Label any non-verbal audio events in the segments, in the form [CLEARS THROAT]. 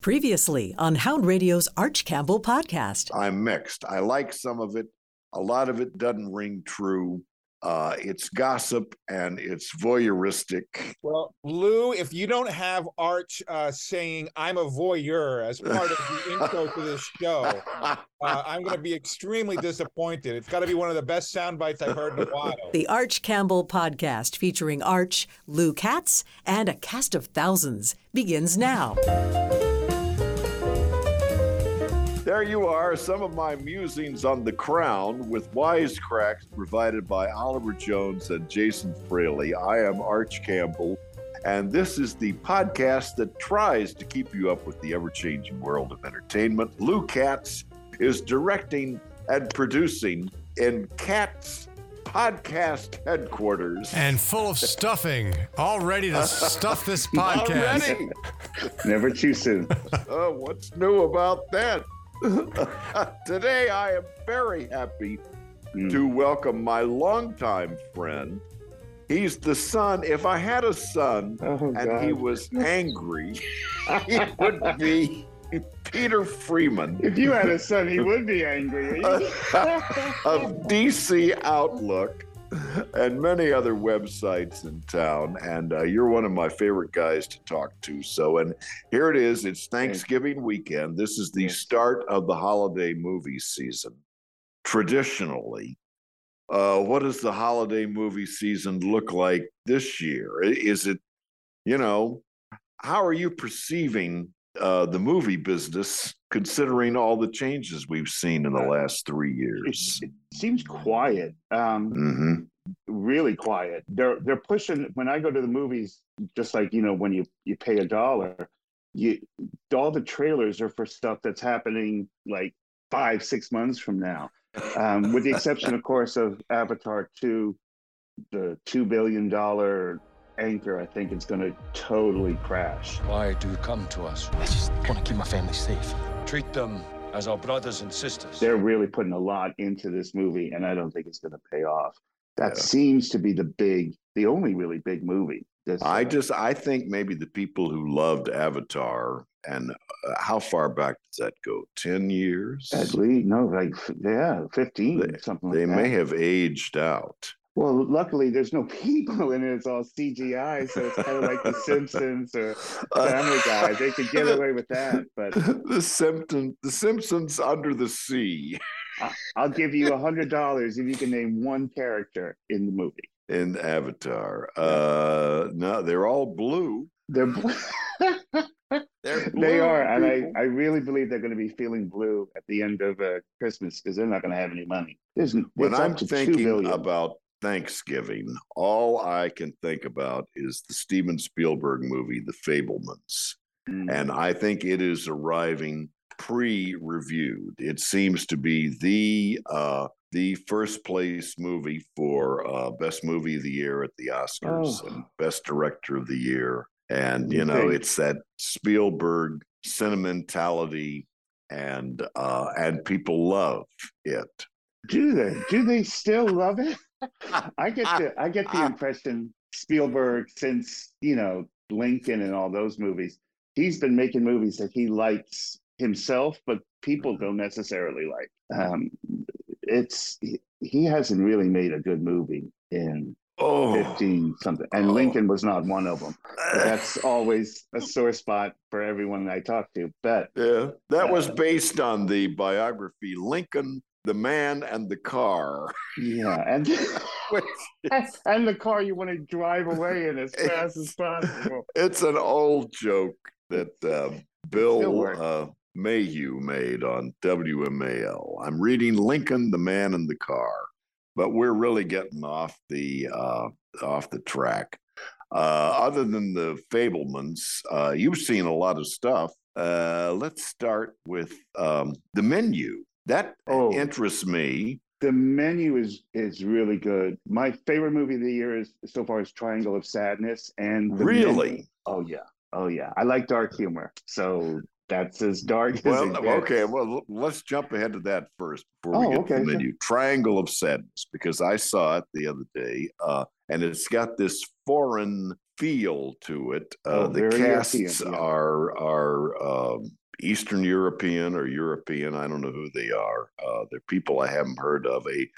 Previously on Hound Radio's Arch Campbell podcast. I'm mixed. I like some of it. A lot of it doesn't ring true. Uh, it's gossip and it's voyeuristic. Well, Lou, if you don't have Arch uh, saying "I'm a voyeur" as part of the intro to this show, [LAUGHS] uh, I'm going to be extremely disappointed. It's got to be one of the best sound bites I've heard in a while. The Arch Campbell podcast, featuring Arch, Lou Katz, and a cast of thousands, begins now. There you are, some of my musings on the crown with wisecracks provided by Oliver Jones and Jason Fraley. I am Arch Campbell, and this is the podcast that tries to keep you up with the ever changing world of entertainment. Lou Katz is directing and producing in Katz podcast headquarters. And full of stuffing, all ready to stuff this [LAUGHS] podcast. Never too soon. Uh, [LAUGHS] what's new about that? [LAUGHS] Today, I am very happy Mm. to welcome my longtime friend. He's the son. If I had a son Oh, and he was [LAUGHS] angry, he [LAUGHS] would be Peter Freeman If you had a son, he would be angry. of DC Outlook and many other websites in town. And uh, you're one of my favorite guys to talk to. So, and here it is. It's Thanksgiving weekend. This is the start of the holiday movie season. Traditionally, uh, what does the holiday movie season look like this year? Is it, you know, how are you perceiving uh, the movie business considering all the changes we've seen in the last three years? it seems quiet. Um, hmm really quiet. They're they're pushing. When I go to the movies, just like you know, when you you pay a dollar, you all the trailers are for stuff that's happening like five six months from now, um, with the exception, of course, of Avatar two, the two billion dollar anchor. I think it's going to totally crash. Why do you come to us? I just want to keep my family safe. Treat them as our brothers and sisters. they're really putting a lot into this movie, and I don't think it's going to pay off. That Yeah. seems to be the big, the only really big movie. This, I uh, just I think maybe the people who loved Avatar and uh, how far back does that go? Ten years? at least no, like yeah, fifteen, They- something like They that. may have aged out. Well, luckily, there's no people in it. It's all CGI, so it's kind of like The Simpsons or Family Guy. They could get [LAUGHS] away with that, but [LAUGHS] the Simpsons, the Simpsons under the sea I- I'll give you a hundred dollars if you can name one character in the movie. in Avatar. Uh, no, they're all blue. They're bl- [LAUGHS] They're blue. they are, and. I, I really believe they're going to be feeling blue at the end of uh, Christmas because they're not going to have any money. There's when I'm up to two thinking about Thanksgiving, all I can think about is the Steven Spielberg movie, The Fabelmans. Mm. and I think it is arriving pre-reviewed. It seems to be the uh, the first place movie for uh, best movie of the year at the Oscars Oh. and best director of the year, and you know it's that Spielberg sentimentality, and uh, and people love it. Do they? Do they still love it? I get the I get the [LAUGHS] impression Spielberg, since you know Lincoln and all those movies, he's been making movies that he likes himself, but people don't necessarily like. Um, it's he, he hasn't really made a good movie in Oh, fifteen something, and Oh. Lincoln was not one of them. [SIGHS] That's always a sore spot for everyone I talk to. But yeah, that was Uh, based on the biography Lincoln, the Man and the Car. yeah, [LAUGHS] [LAUGHS] and. and the car you want to drive away in as [LAUGHS] fast as possible. it's an old joke that uh, Bill uh, Mayhew made on WMAL. I'm reading Lincoln, the Man and the Car, but we're really getting off the uh, off the track. Uh, other than the Fabelmans, uh, you've seen a lot of stuff. Uh, let's start with um, the menu. That Oh. interests me. The menu is is really good. My favorite movie of the year is so far is Triangle of Sadness, and Really? menu- oh yeah, oh yeah. I like dark humor, so that's as dark as Well, it gets. okay. Well, let's jump ahead to that first before we Oh, get to okay, the sure. menu. Triangle of Sadness, because I saw it the other day, uh, and it's got this foreign feel to it. Uh, Oh, the casts European, yeah. are are um, Eastern European or European. I don't know who they are. Uh, they're people I haven't heard of. A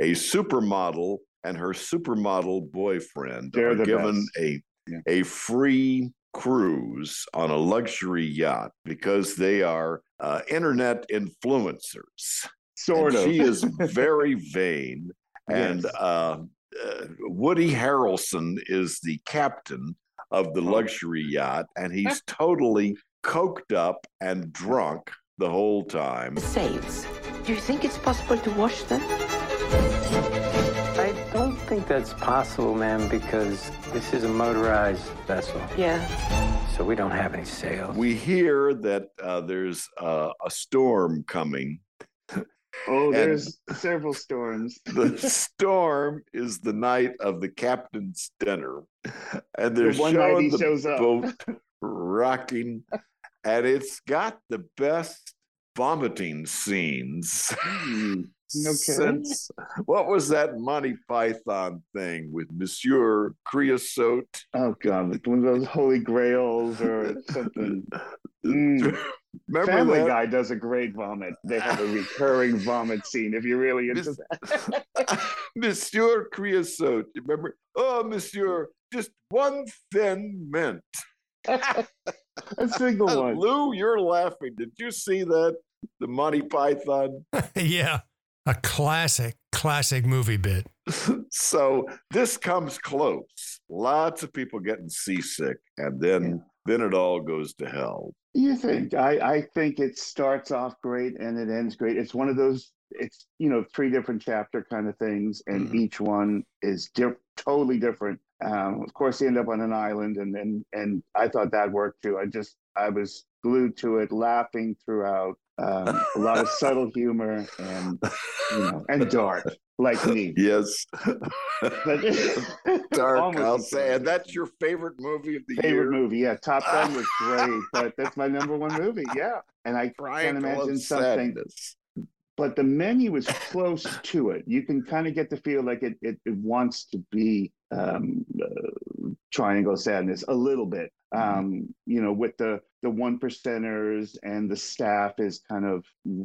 a supermodel and her supermodel boyfriend They're are the given best. a Yeah. a free cruise on a luxury yacht because they are uh, internet influencers. Sort And of. She is [LAUGHS] very vain. And Yes. uh, uh, Woody Harrelson is the captain of the Oh. luxury yacht, and he's totally coked up and drunk the whole time. The sails. Do you think it's possible to wash them? I don't think that's possible, ma'am, because this is a motorized vessel, Yeah. so we don't have any sails. We hear that uh, there's uh, a storm coming. oh, there's several storms. [LAUGHS] The storm is the night of the captain's dinner, and they're The one night showing he the shows up. boat rocking, [LAUGHS] and it's got the best vomiting scenes. Hmm, [LAUGHS] Okay. Since what was that Monty Python thing with Monsieur Creosote? Oh god, one of those holy grails or something. [LAUGHS] Mm. Remember Family that? Guy does a great vomit. They have a recurring vomit scene. If you're really into that, [LAUGHS] Monsieur Creosote. Remember? Oh, Monsieur, just one thin mint. [LAUGHS] a single [LAUGHS] one. Lou, you're laughing. Did you see that? The Monty Python. [LAUGHS] yeah. A classic, classic movie bit. so this comes close. Lots of people getting seasick, and then then it all goes to hell. You think? I I think it starts off great and it ends great. It's one of those. It's you know three different chapter kind of things, and Mhm. each one is diff- totally different. Um, of course, they end up on an island, and and and I thought that worked too. I just I was glued to it, laughing throughout. Um, a lot of [LAUGHS] subtle humor and you know and dark like me. Yes, [LAUGHS] [LAUGHS] dark. I'll say, and that's your favorite movie of the favorite year. Favorite movie. Yeah, Top Gun was great, but that's my number one movie. Yeah, and I can't imagine something. Sadness. But the menu is close to it. You can kind of get the feel like it it, it wants to be um, uh, Triangle Sadness a little bit. Um, you know, with the the one percenters and the staff is kind of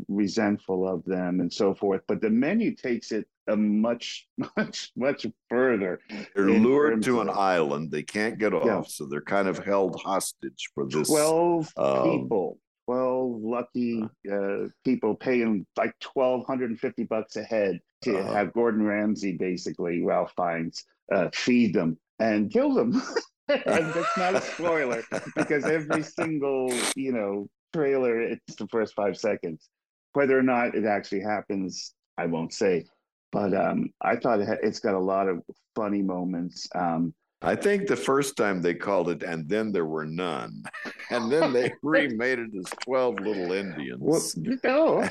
resentful of them and so forth. But the menu takes it a much [LAUGHS] much much further. They're lured to an of- island. They can't get off, Yeah. so they're kind of held hostage for this. 12 um, people 12 lucky uh, people paying like 1250 bucks a head to Uh-huh. have gordon ramsay basically ralph fiennes uh, feed them and kill them. [LAUGHS] And that's not a [LAUGHS] spoiler because every single you know trailer it's the first five seconds. Whether or not it actually happens i won't say. But um, i thought it had, it's got a lot of funny moments. Um, I think the first time they called it, and then there were none, [LAUGHS] and then they [LAUGHS] remade it as Twelve Little Indians, well, no.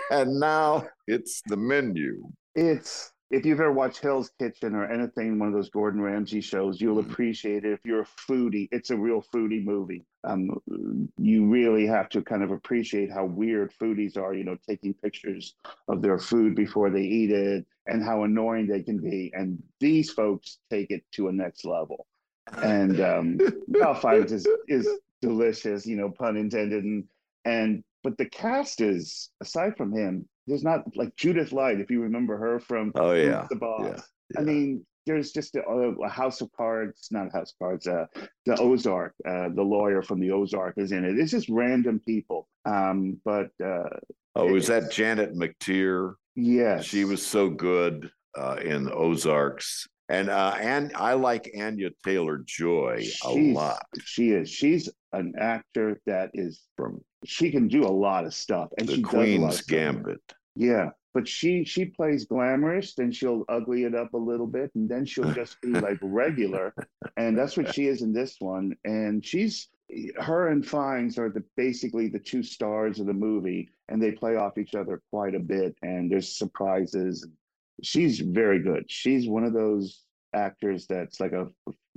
[LAUGHS] and now it's the menu. It's if you've ever watched Hell's Kitchen or anything, one of those Gordon Ramsay shows, you'll Mhm. appreciate it. If you're a foodie, it's a real foodie movie. Um, you really have to kind of appreciate how weird foodies are, you know, taking pictures of their food before they eat it and how annoying they can be. And these folks take it to a next level. And um, [LAUGHS] Fiennes is, is delicious, you know, pun intended. And, and, but the cast is, aside from him, there's not like Judith Light, if you remember her from Oh yeah, the boss. yeah, I mean, there's just a, a House of Cards, not House of Cards, uh, the Ozark, uh, the lawyer from the Ozark is in it. It's just random people. Um, but uh, Oh, was that Janet McTeer? yes, She was so good uh, in Ozarks, and uh, and I like Anya Taylor Joy a lot. She is. She's an actor that is From she can do a lot of stuff, and the she does a lot of Queen's stuff. Yeah, but she she plays glamorous, then she'll ugly it up a little bit, and then she'll just be like regular, and that's what she is in this one. And she's her and Fiennes are the basically the two stars of the movie, and they play off each other quite a bit. And there's surprises. She's very good. She's one of those actors that's like a,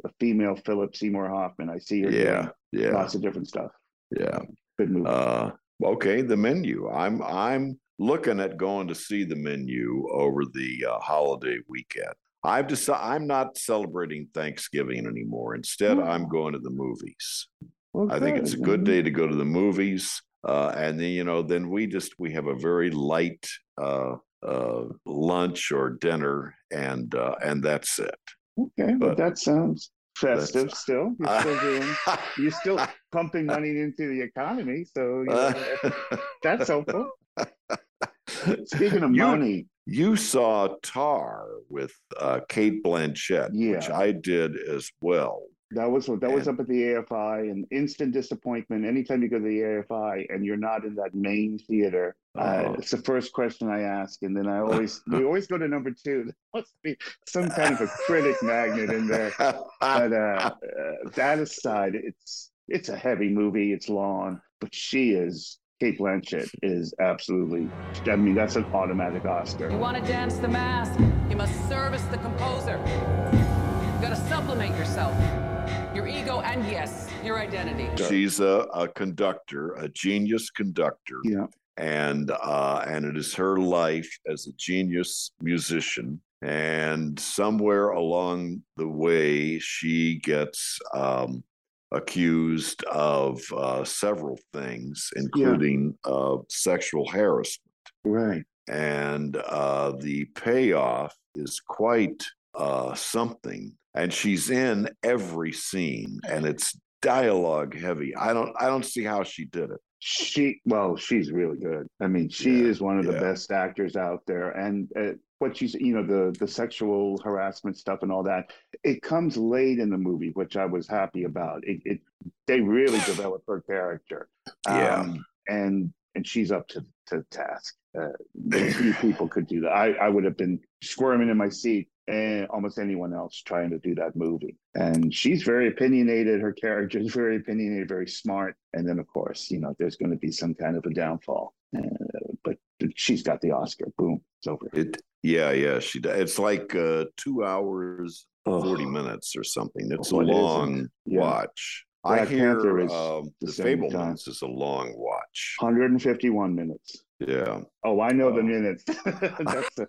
a female Philip Seymour Hoffman. I see her Yeah, doing yeah, lots of different stuff. yeah. Good movie. Uh, okay, the menu. I'm I'm looking at going to see the menu over the uh, holiday weekend. I've decided I'm not celebrating Thanksgiving anymore. Instead, Oh. I'm going to the movies. Well, I think it's a good day to go to the movies. Uh, and then, you know, then we just, we have a very light uh, uh, lunch or dinner and, uh, and that's it. Okay, but- that sounds festive. Still, you're still doing. You're still [LAUGHS] pumping money into the economy, so you know, that's helpful. [LAUGHS] Speaking of You- money, You saw Tar with uh, Cate Blanchett, which I did as well. that was that was up at the AFI, and instant disappointment. Anytime you go to the AFI and you're not in that main theater, uh, Uh-huh. it's the first question I ask, and then I always we [LAUGHS] always go to number two. [LAUGHS] There must be some kind of a critic magnet in there. But uh, [LAUGHS] uh, that aside, it's it's a heavy movie. It's long, but she is Cate Blanchett is absolutely. I mean, that's an automatic Oscar. You want to dance the mask, you must service the composer. You've gotta supplement yourself, your ego, and yes, your identity. She's a, a conductor, a genius conductor. Yeah. and uh, and it is her life as a genius musician. And somewhere along the way, she gets um, accused of uh, several things, including uh, sexual harassment. Right. And uh, the payoff is quite uh, something. And she's in every scene, and it's dialogue heavy. I don't I don't see how she did it. She well, she's really good. I mean, she Yeah, is one of the yeah. best actors out there, and uh, what she's you know the the sexual harassment stuff and all that. It comes late in the movie, which I was happy about. It, it they really develop her character. Yeah. Um, and and she's up to to task. Uh, [CLEARS THROAT] few people could do that. I I would have been squirming in my seat and almost anyone else trying to do that movie. And she's very opinionated. Her character is very opinionated, very smart. And then, of course, you know, there's going to be some kind of a downfall. Uh, but she's got the Oscar. Boom, it's over. It yeah, yeah, she does. It's like uh, two hours, forty minutes or something. It's a What is it? long Yeah. watch. I Black hear Panther is um, the the. Fabelmans is a long watch. 151 minutes. Yeah, Oh, I know the Oh. minutes. [LAUGHS] [LAUGHS] that's a,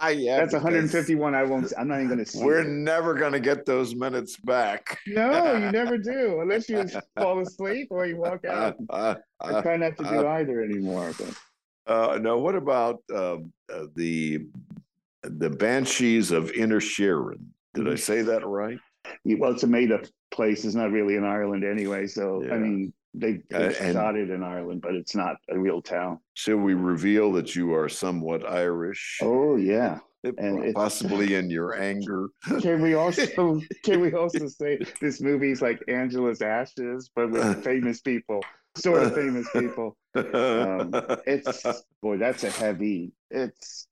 I, yeah, that's because 151. I won't. I'm not even going to see. We're it. never gonna get those minutes back. No, you never [LAUGHS] do, unless you fall asleep or you walk out. Uh, I try not to do either anymore. But uh, no, what about um, uh, the the Banshees of Inner Sharon? Did I say that right? Well, it's a made up place. It's not really in Ireland anyway. So Yeah. I mean, they, Uh, they it in Ireland, but it's not a real town. Shall we reveal that you are somewhat Irish? Oh yeah. It- and possibly in your anger. Can we also can we also [LAUGHS] say this movie's like Angela's Ashes, but with famous people, [LAUGHS] sort of famous people. Um, it's [LAUGHS] boy, that's a heavy. It's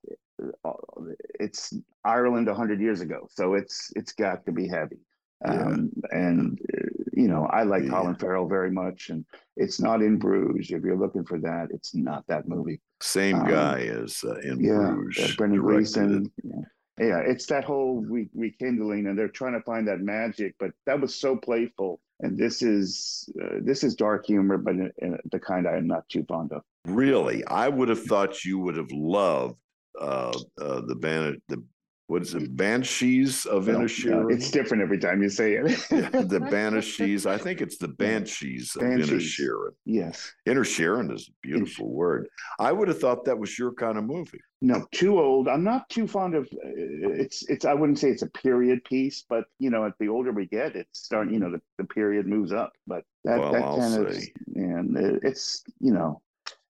it's Ireland hundred years ago, so it's it's got to be heavy. Um, and uh, you know, I like Yeah. Colin Farrell very much, and it's not in Bruges. If you're looking for that, it's not that movie. Same Um, guy as uh, in yeah, Bruges. uh, Brendan Gleeson. Yeah. Yeah, it's that whole re- rekindling, and they're trying to find that magic. But that was so playful, and this is uh, this is dark humor, but in, in the kind I am not too fond of. Really, I would have thought you would have loved uh, uh, the ban the what is it Banshees of No, no, it's different every time you say it. the [LAUGHS] Banshees. I think it's the Banshees of Banshees. Inisherin. yes, Inisherin is a beautiful word. I would have thought that was your kind of movie. no, too old. I'm not too fond of. Uh, it's it's. I wouldn't say it's a period piece, but you know, at the older we get, it's starting. You know, the, the period moves up. But that Well, that I'll kind of say. and it- it's you know,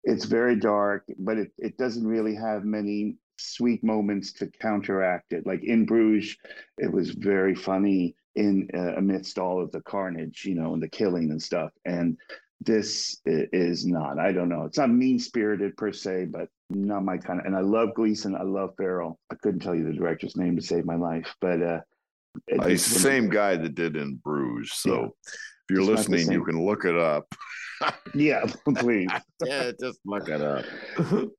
it's very dark, but it it doesn't really have many sweet moments to counteract it. Like in Bruges, it was very funny in uh, amidst all of the carnage, you know, and the killing and stuff. And this is not. I don't know. It's not mean spirited per se, but not my kind of. And I love Gleeson. I love Farrell. I couldn't tell you the director's name to save my life, but uh, it He's the same guy that did in Bruges. So Yeah. if you're Just not the listening, you can look it up. Yeah, [LAUGHS] please. [LAUGHS] yeah, just look it up. [LAUGHS]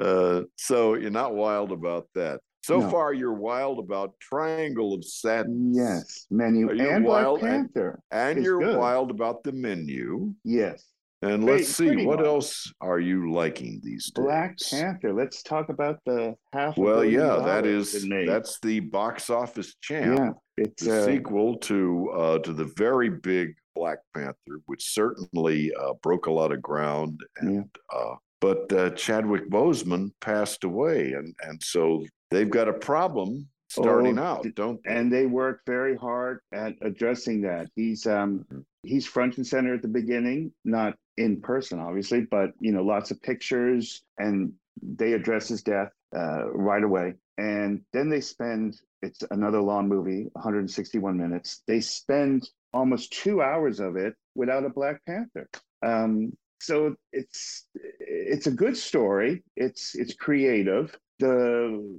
uh, so you're not wild about that. So No. far, you're wild about Triangle of Sadness. Yes, menu and Black wild and- Panther. And It's you're good. wild about the menu. Yes. And Pretty- let's see, what much. else are you liking these days? Black Panther. Let's talk about the half. Well, yeah, that is that's the box office champ. yeah. It's the uh, sequel to uh, to the very big Black Panther, which certainly uh, broke a lot of ground. And uh, but uh, Chadwick Boseman passed away, and and so they've got a problem starting Oh, out, don't they? and they work very hard at addressing that. He's um Mhm. he's front and center at the beginning, not in person, obviously, but you know, lots of pictures, and they address his death uh, right away. And then they spend it's another long movie, 161 minutes. They spend almost two hours of it without a Black Panther. Um, so it's it's a good story. It's it's creative. The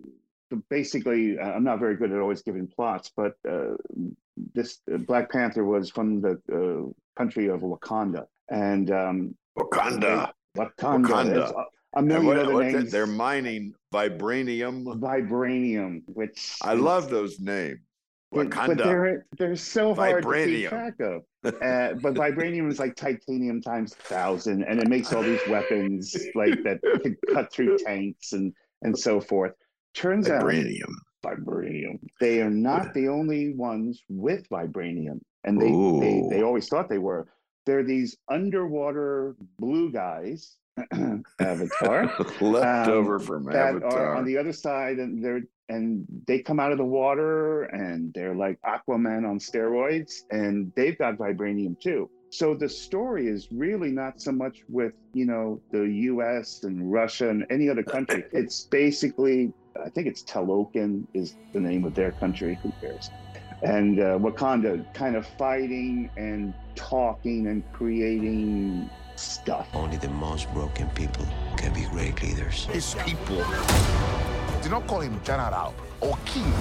the- basically, uh, I'm not very good at always giving plots, but uh, this uh, Black Panther was from the uh, country of Wakanda, and um, Wakanda. Wakanda, Wakanda. a million what- other names. They're mining vibranium. vibranium, which I is- love those names. But they're they're so hard to keep track of. [LAUGHS] Uh, but vibranium is like titanium times a thousand, and it makes all these weapons like that can cut through tanks and and so forth. Turns out Vibranium. vibranium. They are not the only ones with vibranium, and they, they Ooh. they always thought they were. They're these underwater blue guys, [CLEARS THROAT] Avatar, [LAUGHS] Left um, over from that are Avatar. on the other side, and they're and they come out of the water, and they're like Aquaman on steroids, and they've got vibranium too. So the story is really not so much with you know the U.S. and Russia and any other country. [LAUGHS] It's basically, I think it's Talokan is the name of their country. Who cares? And uh, Wakanda kind of fighting and talking and creating stuff. Only the most broken people can be great leaders. His people did not call him general or king.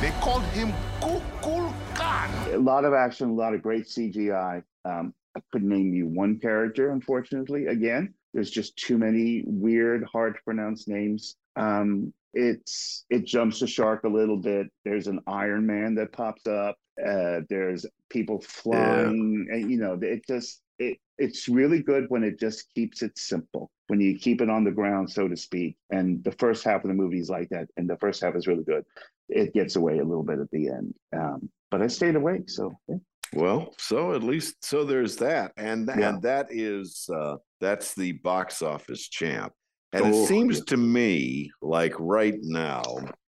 They called him Kukulkan. a lot of action, a lot of great CGI. Um, I couldn't name you one character, unfortunately. Again, there's just too many weird, hard to pronounce names. Um, it's it jumps the shark a little bit. There's an Iron Man that pops up. Uh, there's people flying, and you know, it just it it's really good when it just keeps it simple. When you keep it on the ground, so to speak. And the first half of the movie is like that, and the first half is really good. It gets away a little bit at the end, um, but I stayed awake, so yeah. Well, so at least so there's that, and Yeah. and that is uh, that's the box office champ, and Oh, it seems yeah. to me like right now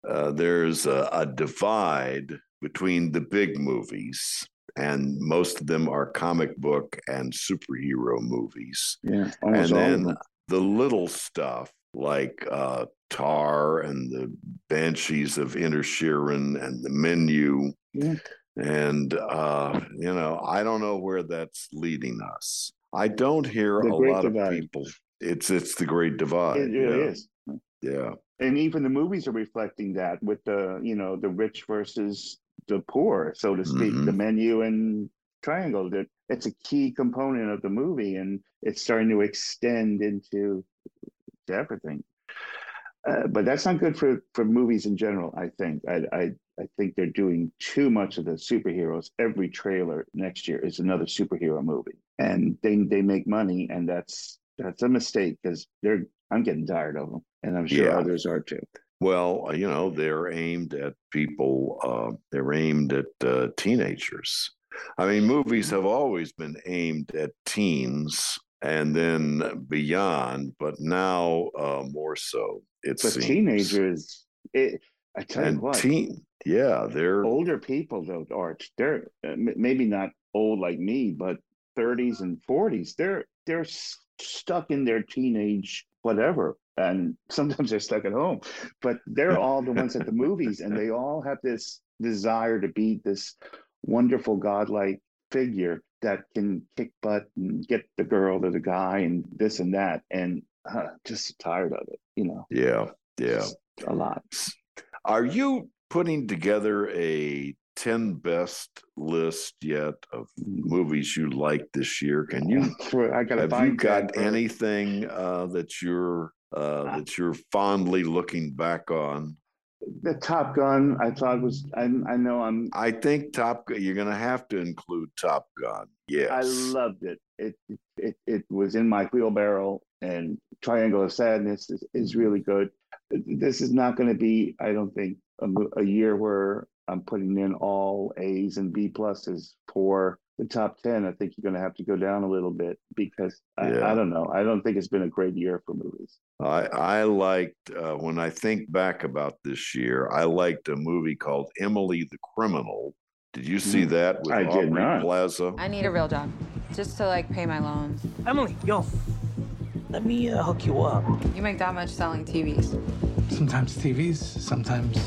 uh, there's a, a divide between the big movies, and most of them are comic book and superhero movies, Yeah, and almost all of then the little stuff like uh, Tar and the Banshees of Inisherin and the Menu Yeah. and uh, you know, I don't know where that's leading us. I don't hear The a lot Divide. of people. It's it's the great divide. It yeah. is. Yeah. And even the movies are reflecting that with the, you know, the rich versus the poor, so to speak, Mhm. the menu and triangle. That it's a key component of the movie, and it's starting to extend into to everything. Uh, but that's not good for for movies in general. I think. I, I I think they're doing too much of the superheroes. Every trailer next year is another superhero movie, and they they make money, and that's that's a mistake because they're. I'm getting tired of them, and I'm sure Yeah. others are too. Well, uh, you know, they're aimed at people. Uh, they're aimed at uh, teenagers. I mean, movies have always been aimed at teens and then beyond, but now uh, more so. It's But seems. teenagers, it. I tell you what, teen, yeah, they're older people though, Arch, they're uh, m- maybe not old like me, but 30s and 40s. They're they're s- stuck in their teenage whatever, and [LAUGHS] sometimes they're stuck at home. But they're all the ones at the [LAUGHS] movies, and they all have this desire to be this wonderful godlike figure that can kick butt and get the girl or the guy and this and that, and uh, just tired of it, you know, yeah, yeah. a lot. Are you putting together a 10 best list yet of movies you like this year? Can you I gotta have find you got 10 first. anything uh, that you're uh, that you're fondly looking back on? the Top Gun, I thought was I, I know I'm I think Top Gun. You're going to have to include Top Gun. Yes, I loved it. It it it, was in my wheelbarrow and Triangle of Sadness is, is really good. This is not going to be, I don't think, a, a year where I'm putting in all A's and B pluses for the top 10. I think you're going to have to go down a little bit because Yeah. I, I don't know. I don't think it's been a great year for movies. I I liked uh, when I think back about this year. I liked a movie called Emily the Criminal. Did you see Mm. that with I did not. Plaza? I need a real job, just to like pay my loans. Emily, yo, let me uh, hook you up. You make that much selling TVs. Sometimes TVs, sometimes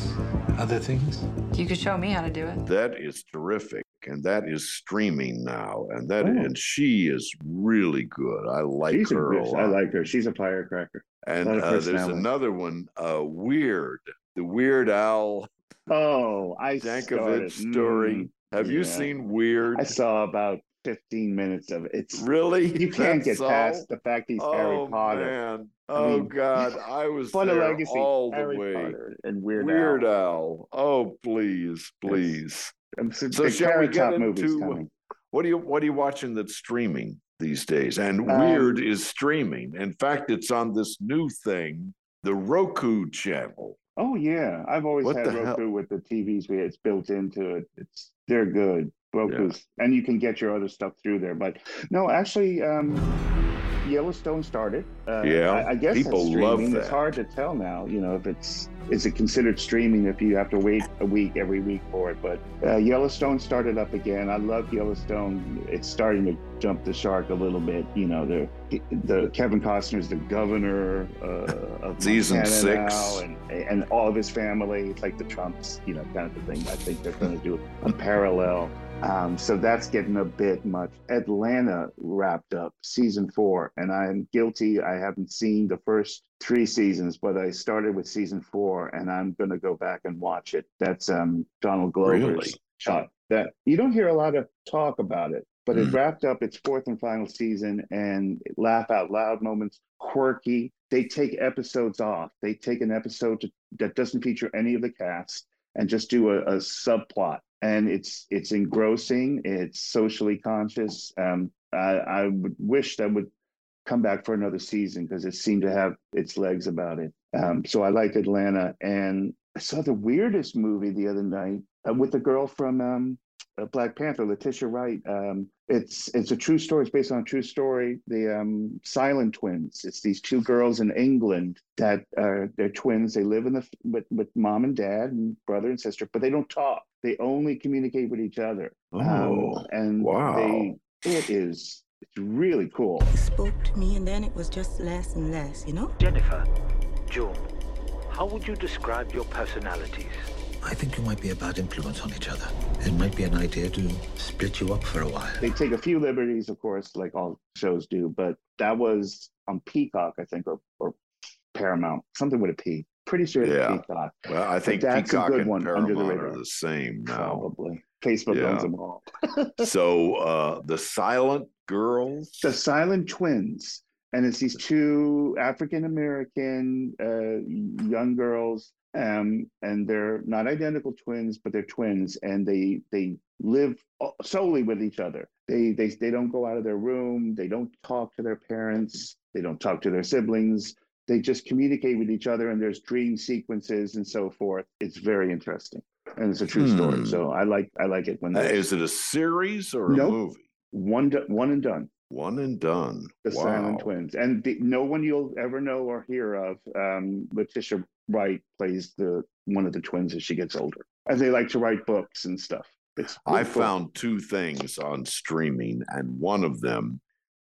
other things. You could show me how to do it. That is terrific, and that is streaming now, and that Oh. and she is really good. I like She's her a good- lot. I like her. She's a firecracker. and lot of uh, there's another one, uh, Weird, the Weird Al. Oh, I Yankovic started- story. Mm, Have you seen Weird? I saw about 15 minutes of it. It's Really? you can't get past the fact he's oh Harry Potter. man! I Oh mean, God! [LAUGHS] I was a there legacy. all the Harry way. Potter and Weird, Weird Al. Al. Oh please, please. Um, so So the shall we get movie's into coming. what are you what are you watching that's streaming these days? And Um, Weird is streaming. In fact, it's on this new thing, the Roku channel. Oh yeah, I've always What had the hell? Roku with the TVs. We it's built into it. It's they're good. Roku's, and you can get your other stuff through there. But no, actually, um, Yellowstone started. Uh, Yeah, I, I guess people it's love streaming. It's hard to tell now. You know, if it's is it considered streaming if you have to wait a week every week for it. But uh, Yellowstone started up again. I love Yellowstone. It's starting to jump the shark a little bit. You know, the the Kevin Costner's the governor uh, of Season Montana six. and and all of his family. It's like the Trumps, you know, kind of the thing. I think they're going to do a parallel. Um, so that's getting a bit much. Atlanta wrapped up season four, and I'm guilty. I haven't seen the first three seasons, but I started with season four, and I'm going to go back and watch it. That's um, Donald Glover's Really? shot. That you don't hear a lot of talk about it, but it Mhm. wrapped up its fourth and final season, and laugh out loud moments, quirky. They take episodes off. They take an episode to, that doesn't feature any of the cast and just do a, a subplot and it's it's engrossing it's socially conscious um i i would wish that would come back for another season because it seemed to have its legs about it um so i like atlanta and i saw the weirdest movie the other night uh, with the girl from um Black Panther, Letitia Wright. Um, it's it's a true story. It's based on a true story. The um, Silent Twins. It's these two girls in England that are they're twins. They live in the with with mom and dad and brother and sister, but they don't talk. They only communicate with each other. Oh, Um, and wow. they it is it's really cool. spoke to me and then it was just less and less, you know? Jennifer, June, how would you describe your personalities? I think you might be a bad influence on each other. It might be an idea to split you up for a while. They take a few liberties, of course, like all shows do, but that was on Peacock, I think, or, or Paramount, something with a P. Pretty sure it's Yeah. Peacock. Well, I think that's Peacock a good and one under the radar. are the same now. Probably. Facebook Yeah. owns them all. [LAUGHS] so uh, the Silent Girls. The Silent Twins. And it's these two African American uh, young girls, um, and they're not identical twins, but they're twins, and they they live solely with each other. They they they don't go out of their room. They don't talk to their parents. They don't talk to their siblings. They just communicate with each other, and there's dream sequences and so forth. It's very interesting, and it's a true story. Hmm. So I like I like it when Uh, they is it a series or a Nope. movie? one one and done. One and done. The wow. Silent Twins, and the, no one you'll ever know or hear of. Um, Letitia Wright plays the one of the twins as she gets older, and they like to write books and stuff. It's I cool. found two things on streaming, and one of them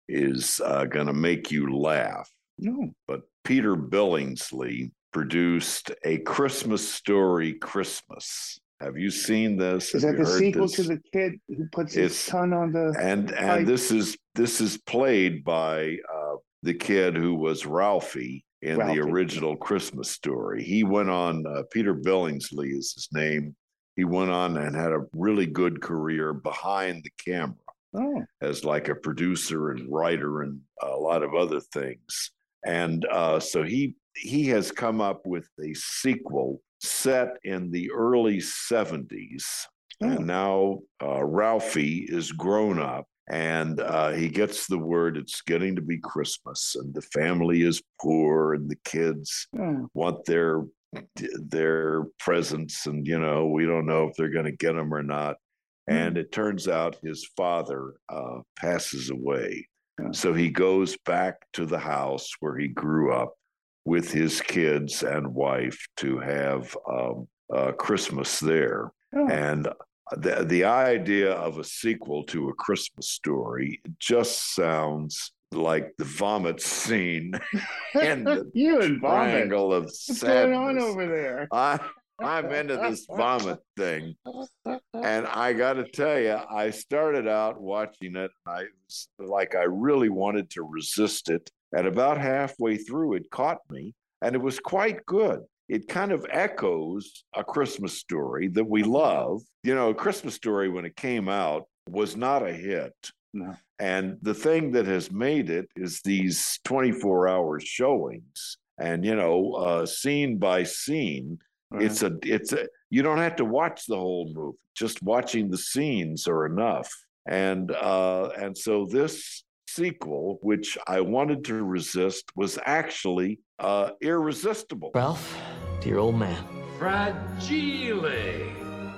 is uh, going to make you laugh. No, But Peter Billingsley produced a Christmas story Christmas. Have you seen this? is Have that the sequel this? to the kid who puts his It's- ton on the? and pipe? and this is this is played by uh, the kid who was Ralphie in the original Christmas story. He went on. Uh, Peter Billingsley is his name. He went on and had a really good career behind the camera Oh, as like a producer and writer and a lot of other things. And uh, so he he has come up with a sequel set in the early 70s. Oh. And now uh, Ralphie is grown up and uh, he gets the word it's getting to be Christmas, and the family is poor, and the kids Oh. want their their presents, and you know we don't know if they're going to get them or not. And it turns out his father uh, passes away, so he goes back to the house where he grew up with his kids and wife to have um, uh, Christmas there. Oh. And the the idea of a sequel to a Christmas story just sounds like the vomit scene [LAUGHS] in the you and vomit. triangle of What's going on over there? [LAUGHS] I I'm into this vomit thing, and I got to tell you, I started out watching it. And I was like, I really wanted to resist it, and about halfway through, it caught me, and it was quite good. It kind of echoes a Christmas story that we love. You know, a Christmas story when it came out was not a hit. No. And the thing that has made it is these 24 hour showings. And, you know, uh, scene by scene, it's a, it's a, you don't have to watch the whole movie. Just watching the scenes are enough. And, uh, and so this sequel, which I wanted to resist, was actually uh, irresistible. Ralph, dear old man. Fragile.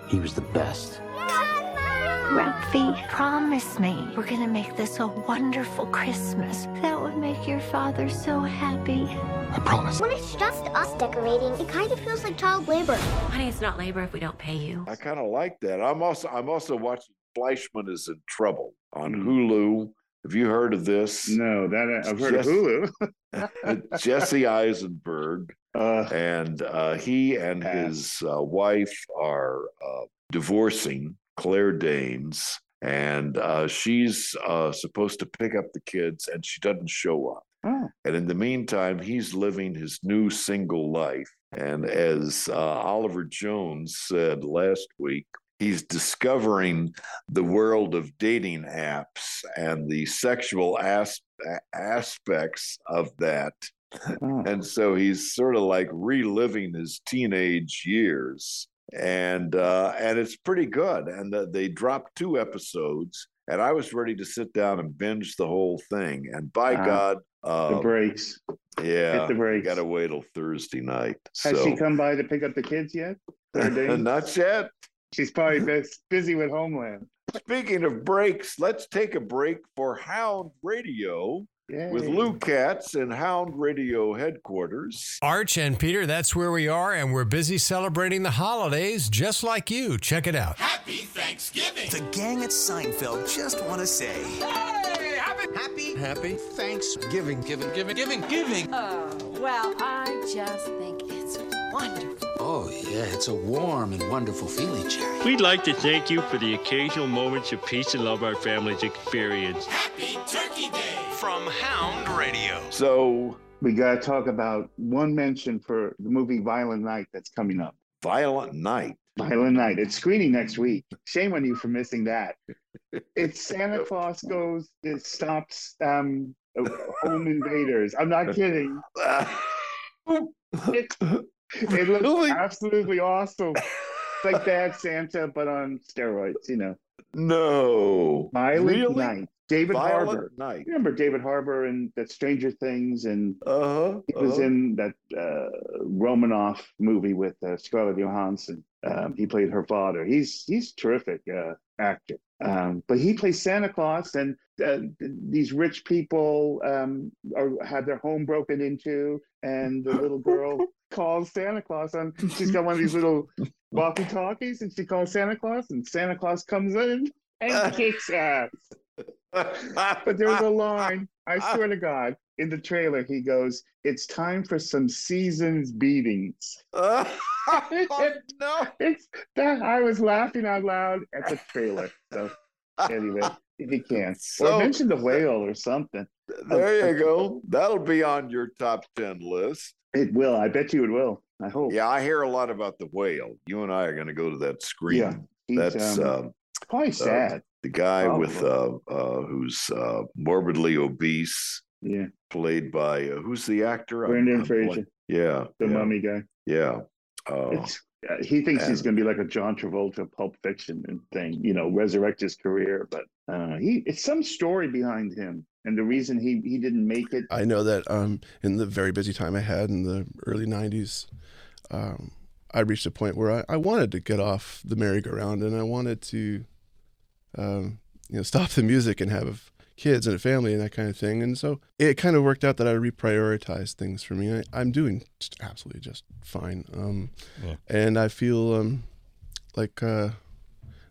He was the best. Ralphie, promise me we're gonna make this a wonderful Christmas. That would make your father so happy. I promise. When it's just us decorating, it kind of feels like child labor. Honey, it's not labor if we don't pay you. I kind of like that. I'm also I'm also watching Fleishman is in Trouble on Hulu. Have you heard of this? No, that I've heard Yes. of Hulu. [LAUGHS] [LAUGHS] Jesse Eisenberg, Uh, and uh, he and his uh, wife are uh, divorcing, Claire Danes, and uh, she's uh, supposed to pick up the kids, and she doesn't show up. Oh. And in the meantime, he's living his new single life. And as uh, Oliver Jones said last week, he's discovering the world of dating apps and the sexual as- aspects of that. And so he's sort of like reliving his teenage years. And uh, and it's pretty good. And uh, they dropped two episodes, and I was ready to sit down and binge the whole thing. And by Ah, God, uh, the breaks. yeah, Hit the brakes. Got to wait till Thursday night. Has so she come by to pick up the kids yet? [LAUGHS] Not yet. She's probably bus- busy with Homeland. Speaking of breaks, let's take a break for Hound Radio with Lou Katz and Hound Radio headquarters. Arch and Peter, that's where we are, and we're busy celebrating the holidays just like you. Check it out. Happy Thanksgiving! The gang at Seinfeld just want to say. Hey! Happy, happy, happy Thanksgiving, giving, giving, giving, giving. Oh, well, I just think it's wonderful. Oh, yeah, it's a warm and wonderful feeling, Jerry. We'd like to thank you for the occasional moments of peace and love our families experience. Happy Turkey Day from Hound Radio. So We got to talk about one mention for the movie Violent Night that's coming up. Violent Night. Violent Night. It's screening next week. Shame on you for missing that. It's Santa Claus goes, it stops um, home invaders. I'm not kidding. [LAUGHS] It, [LAUGHS] it looks absolutely awesome. It's [LAUGHS] like Bad Santa, but on steroids, you know. No. Violent Really? Night. David Violent Harbour. Night. Remember David Harbour and that Stranger Things, and uh-huh, he was uh-huh. in that uh, Romanoff movie with uh, Scarlett Johansson. Um, he played her father. He's he's terrific uh, actor. Um, but he plays Santa Claus, and uh, these rich people um, are, have their home broken into, and the little girl [LAUGHS] calls Santa Claus on. She's got one of these [LAUGHS] little walkie-talkies, and she calls Santa Claus, and Santa Claus comes in and kicks ass. But there's a line, I swear to God, in the trailer, he goes, It's time for some seasons beatings. [LAUGHS] oh, no. It's that I was laughing out loud at the trailer. So anyway, if you can. [LAUGHS] So- or mention the whale or something. There um, you go. That'll be on your top 10 list. It will. I bet you it will. I hope. Yeah, I hear a lot about the whale. You and I are going to go to that screen. he's, That's um, um, Probably uh, sad. the guy with uh, uh, who's uh, morbidly obese, yeah. played by uh, who's the actor? Brendan Fraser, Yeah, the yeah, mummy guy. Yeah. Uh, It's Uh, he thinks And- he's going to be like a John Travolta Pulp Fiction thing, you know, resurrect his career. But uh, he it's some story behind him, and the reason he he didn't make it. I know that um, in the very busy time I had in the early 90s, um, I reached a point where I, I wanted to get off the merry-go-round and I wanted to, um, you know, stop the music and have kids and a family and that kind of thing. And so it kind of worked out that I reprioritized things for me. I, I'm doing just absolutely just fine. Um, Yeah. And I feel um, like uh,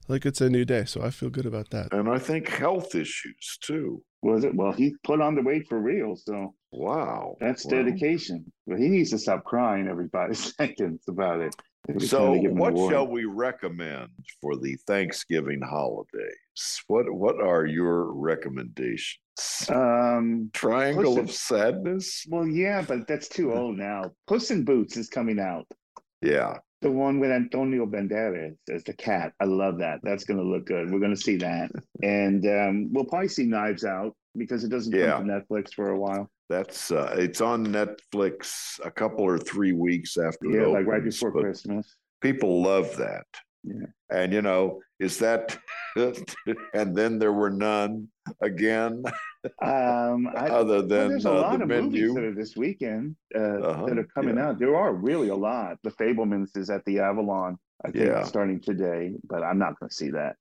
like it's a new day. So I feel good about that. And I think health issues too. Was it? Well, he put on the weight for real. So Wow. that's Wow. dedication. But he needs to stop crying every five [LAUGHS] seconds about it. So, time they give him an what shall we recommend for the Thanksgiving holidays? What What are your recommendations? Um, Triangle of Puss Sadness. Well, yeah, but that's too [LAUGHS] old now. Puss in Boots is coming out. Yeah. The one with Antonio Banderas as the cat. I love that. That's going to look good. We're going to see that. [LAUGHS] And um, we'll probably see Knives Out because it doesn't Yeah. come to Netflix for a while. That's uh, it's on Netflix a couple or three weeks after Yeah, like right before Christmas. People love that. Yeah. And you know, is that [LAUGHS] and then there were none again, Um, [LAUGHS] I, other well, than there's a uh, lot the of movies menu. that are this weekend uh, Uh-huh, that are coming yeah. out. There are really a lot. The Fabelmans is at the Avalon, I think, Yeah. starting today, but I'm not going to see that.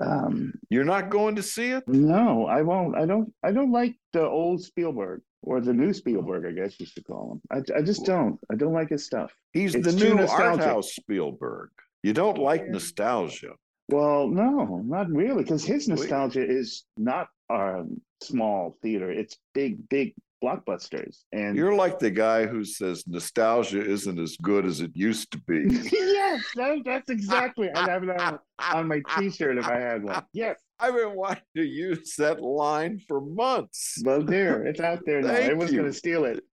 Um, You're not going to see it? no, I won't. I don't. I don't like the old Spielberg or the new Spielberg. I guess you should call him. I, I just don't. I don't like his stuff. He's It's the new art house Spielberg. You don't like nostalgia. Well, no, not really, because his nostalgia is not um, small theater. It's big, big blockbusters. And You're like the guy who says nostalgia isn't as good as it used to be. [LAUGHS] yes, that, that's exactly. I'd have it on, on my T-shirt if I had one. Yes. I've been wanting to use that line for months. Well, there, it's out there now. Everyone's going to steal it.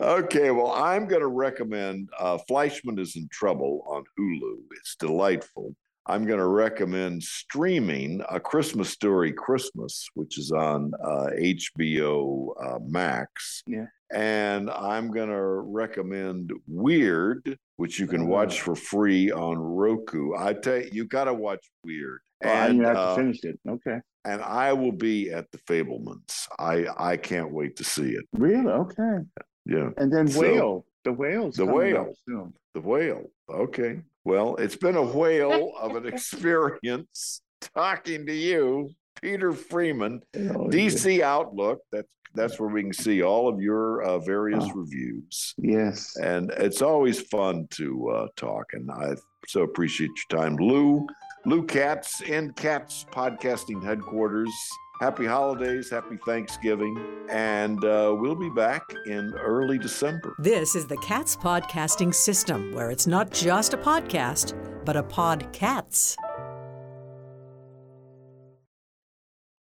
Okay, well, I'm going to recommend uh, Fleishman is in Trouble on Hulu. It's delightful. I'm going to recommend streaming A Christmas Story Christmas, which is on uh, HBO uh, Max. Yeah. And I'm going to recommend Weird, which you can watch for free on Roku. I tell you, you got to watch Weird. Oh, and you have uh, to finish it. Okay. and I will be at the Fabelmans. I I can't wait to see it. Really? Okay. Yeah. And then So- Whale. The Whale's The Whale. The whale. Okay. Well, it's been a whale [LAUGHS] of an experience talking to you, Peter Freeman, Oh, DC Outlook. That's that's where we can see all of your uh, various Oh. reviews, Yes. and it's always fun to uh, talk. And I so appreciate your time, Lou. Lou Katz in Katz Podcasting Headquarters. Happy holidays, happy Thanksgiving, and uh, we'll be back in early December. This is the Cats Podcasting System, where it's not just a podcast, but a podcats.